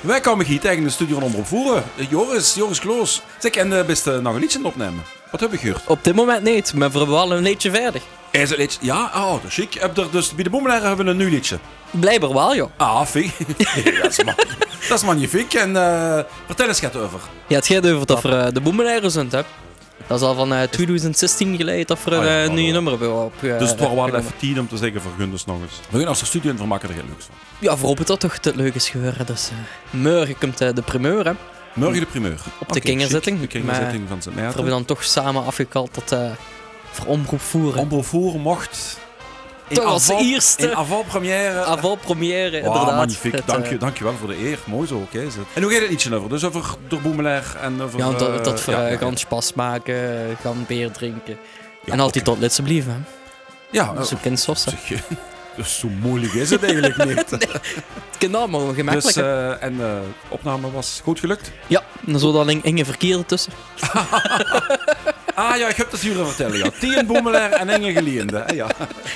Wij komen hier tegen de studio van Omroep Voeren. Eh, Joris, Joris Kloos. Zeg, en uh, best uh, nog een liedje aan het opnemen? Wat heb je gehoord? Op dit moment niet, maar we wel een liedje verder. Is het liedje? Ja, oh, dat is chic. Heb er dus, bij de Boemelaar hebben we een nieuw liedje. Blijkbaar wel, joh. Ah, fik. dat, is dat is magnifiek. En uh, vertel eens het over. Ja, het gaat over dat we de Boemelaar zijn, hè. Dat is al van uh, 2016 geleden dat we een ah, ja, nieuwe nummer hebben op. Uh, dus het was wel even tien om te zeggen voor Gunders nog eens. We gaan als de studio in maken er heel leuks van. Ja, voorop het dat toch het leuk is gebeuren. Dus uh, morgen komt de primeur, hè. Morgen de primeur. Op okay, de kingerzitting. De kingerzitting van zijn We hebben dan toch samen afgekald dat uh, voor omroep voeren. Omroep voeren mocht toch als eerste. In avant-première. Avant-première, wow, inderdaad. magnifiek. Het, dank, je, dank je wel voor de eer. Mooi zo, oké. Okay, en hoe gaat het ietsje over? Dus over de Boemelaar en over... Ja, dat, dat we ja, gaan spas maken, gaan beer drinken. Ja, en altijd okay. tot lidse blijven. Ja. Zo kindsossen. Dus zo moeilijk is het eigenlijk niet. nee, het kan allemaal gemakkelijk. Dus, uh, en de opname was goed gelukt? Ja, dan zo dan Inge verkeerde tussen. Ah ja, ik heb het juren vertellen. Ja. Tien Boemelaar en Inge Geleende. Ja.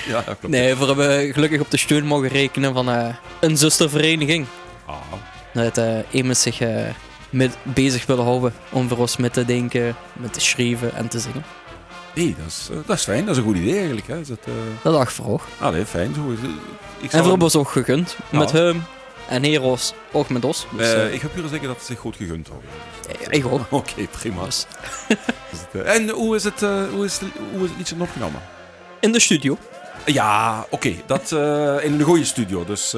Ja, klopt. Nee, we hebben gelukkig op de steun mogen rekenen van uh, een zustervereniging. Ah. Dat uh, iemand zich uh, met bezig willen houden om voor ons met te denken, met te schrijven en te zingen. Nee, dat is, dat is fijn. Dat is een goed idee eigenlijk. Hè. Is dat, dat lag voor oog. Allee, fijn. Zo, ik en hebben ons ook gegund. Met hem en Heroes ook met ons. Dus, uh, ik heb hier zeggen dat het zich goed gegund houden. Ik ook. Oké, okay, prima. Dus. en hoe is, het, uh, hoe, is hoe is het liedje opgenomen? In de studio. Ja, oké. Okay, dat uh, in een goede studio, dus...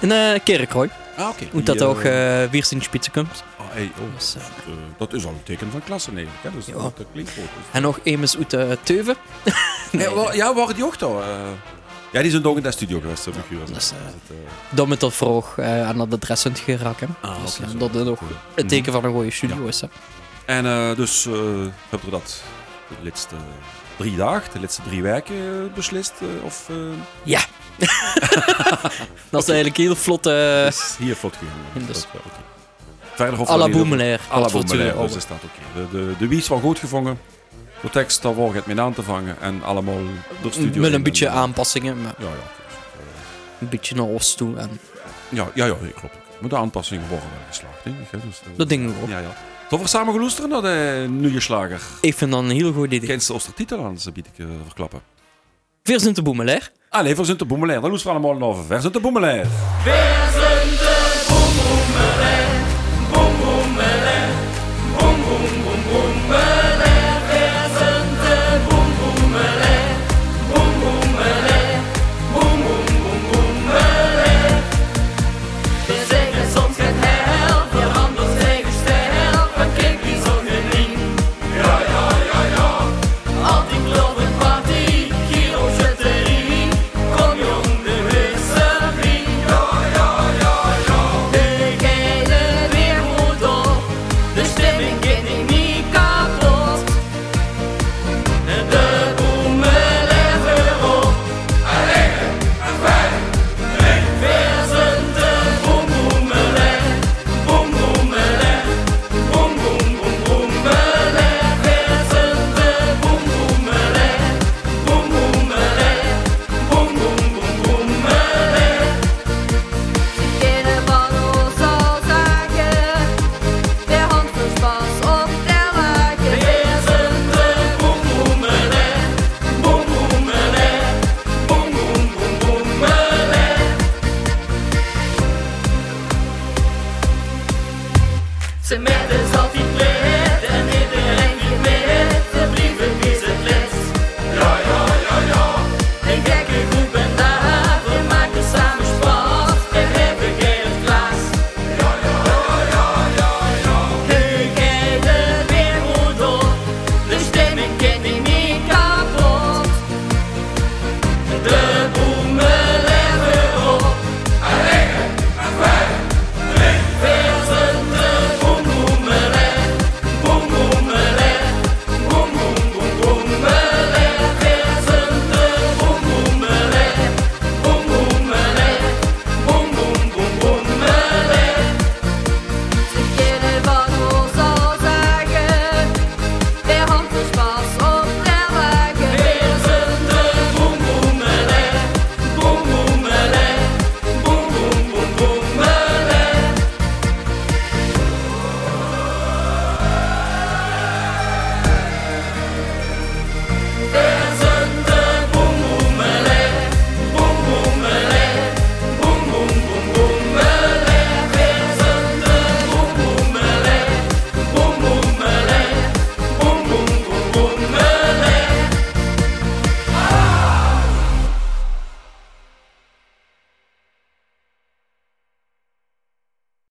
In uh, Kerkrooi. Ah, oké. Okay. Hoe dat ook uh, in spitsen komt. Ah, hey, oh. dus, uh, dat is al een teken van klasse eigenlijk. Hè? Dus ja. dat klinkt goed. Dus. En nog eens uit uh, Teuven. nee, ja, ja, waar die ook toch? Ja, die zijn ook in de studio geweest, heb ik gehoord. Dus, uh, uh... Dat met dat vroeg uh, aan dat adres geraken. Ah, dus, okay, dat is nog een teken van een goede studio ja. is. Hè. En uh, dus hebben we dat de laatste drie dagen, de laatste drie weken beslist? of, Ja. dat is eigenlijk heel vlot. Hier vlot gegaan. Dus. Okay. Verder of à la Boemelair. À la Boemelair, dus is dat oké. Okay. De, de, de wies was goed gevangen. De tekst, daar wordt het mee aan te vangen. En allemaal door studio. Met een beetje aanpassingen. Maar ja, ja. Een beetje naar oost toe. En... Ja, ja, ja, klopt. Maar de aanpassingen worden wel geslaagd, denk ik. Hè? Dus, dat, dat denk ik ook. Ja, ja. Toch we samen geloesteren naar de nieuwe slager? Ik vind dat een heel goed idee. Kent de Oostertitel aan, ze bied ik uh, verklappen. Verzint de Boemelair. Ah nee, Verzint de Boemelair. Dan loesteren we allemaal over. Verzint de Boemelair. Verzint de Ze all een zaltie